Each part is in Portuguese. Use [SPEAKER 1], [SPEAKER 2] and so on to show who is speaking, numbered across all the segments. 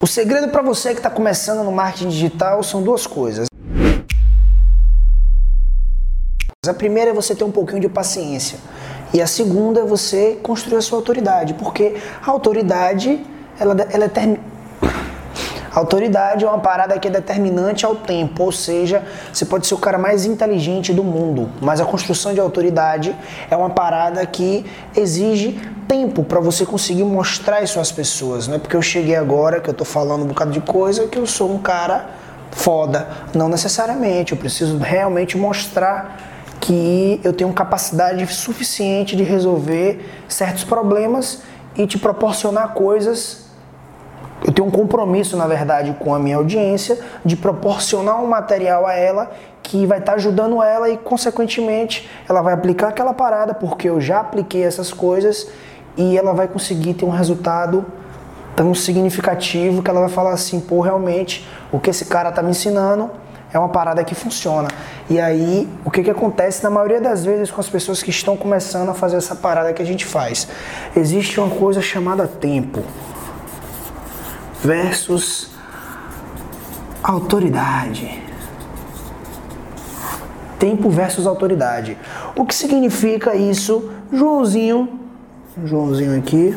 [SPEAKER 1] O segredo para você que está começando no marketing digital são duas coisas. A primeira é você ter um pouquinho de paciência. E a segunda é você construir a sua autoridade. Porque a autoridade, ela, ela é term... Autoridade é uma parada que é determinante ao tempo, ou seja, você pode ser o cara mais inteligente do mundo, mas a construção de autoridade é uma parada que exige tempo para você conseguir mostrar isso às pessoas. Não é porque eu cheguei agora que eu tô falando um bocado de coisa que eu sou um cara foda. Não necessariamente, eu preciso realmente mostrar que eu tenho capacidade suficiente de resolver certos problemas e te proporcionar coisas eu tenho um compromisso, na verdade, com a minha audiência de proporcionar um material a ela que vai estar tá ajudando ela e, consequentemente, ela vai aplicar aquela parada porque eu já apliquei essas coisas e ela vai conseguir ter um resultado tão significativo que ela vai falar assim: pô, realmente, o que esse cara está me ensinando é uma parada que funciona. E aí, o que, que acontece na maioria das vezes com as pessoas que estão começando a fazer essa parada que a gente faz? Existe uma coisa chamada tempo versus autoridade. Tempo versus autoridade. O que significa isso? Joãozinho, Joãozinho aqui,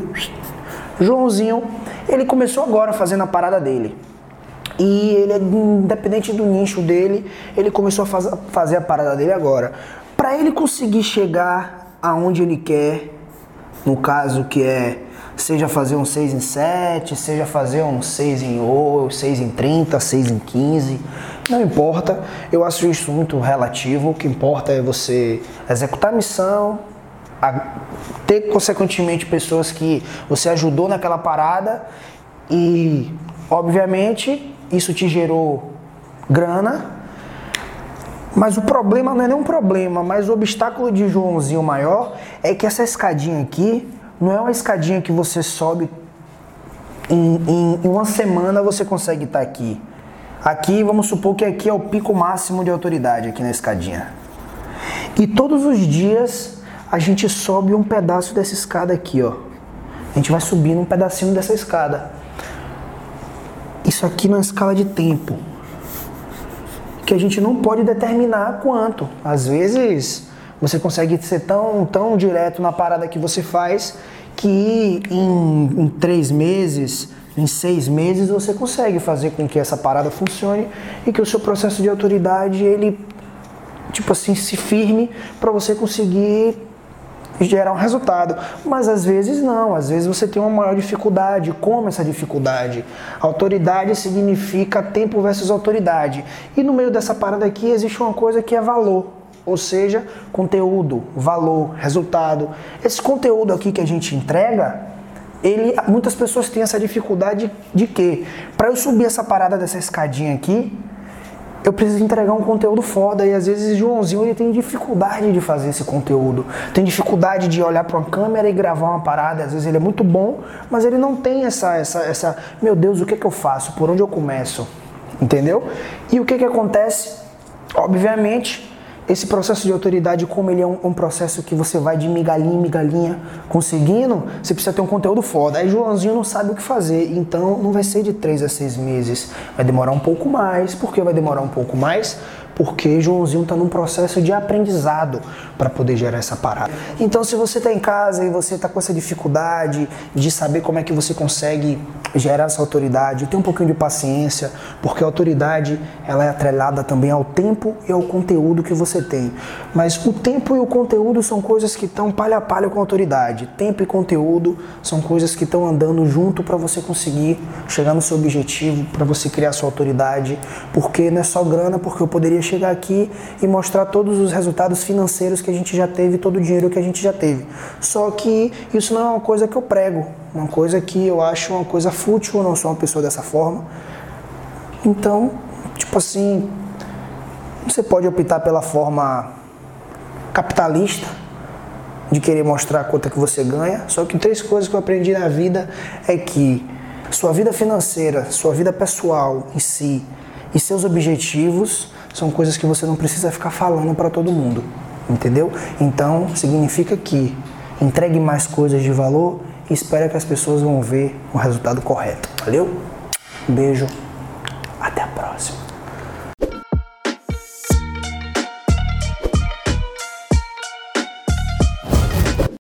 [SPEAKER 1] Joãozinho, ele começou agora fazendo a parada dele. E ele, independente do nicho dele, ele começou a faz, fazer a parada dele agora. Para ele conseguir chegar aonde ele quer, no caso que é seja fazer um 6 em 7, seja fazer um 6 em 8, 6 em 30, 6 em 15, não importa, eu acho isso muito relativo, o que importa é você executar a missão, ter consequentemente pessoas que você ajudou naquela parada e, obviamente, isso te gerou grana, mas o problema não é nem um problema, mas o obstáculo de Joãozinho maior é que essa escadinha aqui não é uma escadinha que você sobe em, em, em uma semana você consegue estar aqui. Aqui, vamos supor que aqui é o pico máximo de autoridade aqui na escadinha. E todos os dias a gente sobe um pedaço dessa escada aqui, ó. A gente vai subindo um pedacinho dessa escada. Isso aqui na escala de tempo. Que a gente não pode determinar quanto. Às vezes você consegue ser tão, tão direto na parada que você faz que em, em três meses, em seis meses você consegue fazer com que essa parada funcione e que o seu processo de autoridade ele tipo assim se firme para você conseguir gerar um resultado. Mas às vezes não, às vezes você tem uma maior dificuldade. Como essa dificuldade? Autoridade significa tempo versus autoridade. E no meio dessa parada aqui existe uma coisa que é valor ou seja, conteúdo, valor, resultado. Esse conteúdo aqui que a gente entrega, ele, muitas pessoas têm essa dificuldade de que, para eu subir essa parada dessa escadinha aqui, eu preciso entregar um conteúdo foda e às vezes Joãozinho ele tem dificuldade de fazer esse conteúdo, tem dificuldade de olhar para uma câmera e gravar uma parada. Às vezes ele é muito bom, mas ele não tem essa, essa, essa, meu Deus, o que é que eu faço? Por onde eu começo? Entendeu? E o que que acontece? Obviamente, esse processo de autoridade, como ele é um, um, processo que você vai de migalhinha em migalhinha conseguindo, você precisa ter um conteúdo foda. Aí Joãozinho não sabe o que fazer, então não vai ser de 3 a 6 meses, vai demorar um pouco mais. Por que vai demorar um pouco mais? Porque Joãozinho está num processo de aprendizado para poder gerar essa parada. Então, se você está em casa e você está com essa dificuldade de saber como é que você consegue gerar essa autoridade, tenha um pouquinho de paciência, porque a autoridade ela é atrelada também ao tempo e ao conteúdo que você tem. Mas o tempo e o conteúdo são coisas que estão palha a palha com a autoridade. Tempo e conteúdo são coisas que estão andando junto para você conseguir chegar no seu objetivo, para você criar sua autoridade, porque não é só grana, porque eu poderia chegar aqui e mostrar todos os resultados financeiros que a gente já teve, todo o dinheiro que a gente já teve. Só que isso não é uma coisa que eu prego, uma coisa que eu acho uma coisa fútil, eu não sou uma pessoa dessa forma. Então, tipo assim, você pode optar pela forma capitalista de querer mostrar quanto é que você ganha. Só que três coisas que eu aprendi na vida é que sua vida financeira, sua vida pessoal em si e seus objetivos são coisas que você não precisa ficar falando para todo mundo, entendeu? Então, significa que entregue mais coisas de valor e espere que as pessoas vão ver o resultado correto. Valeu? Beijo. Até a próxima.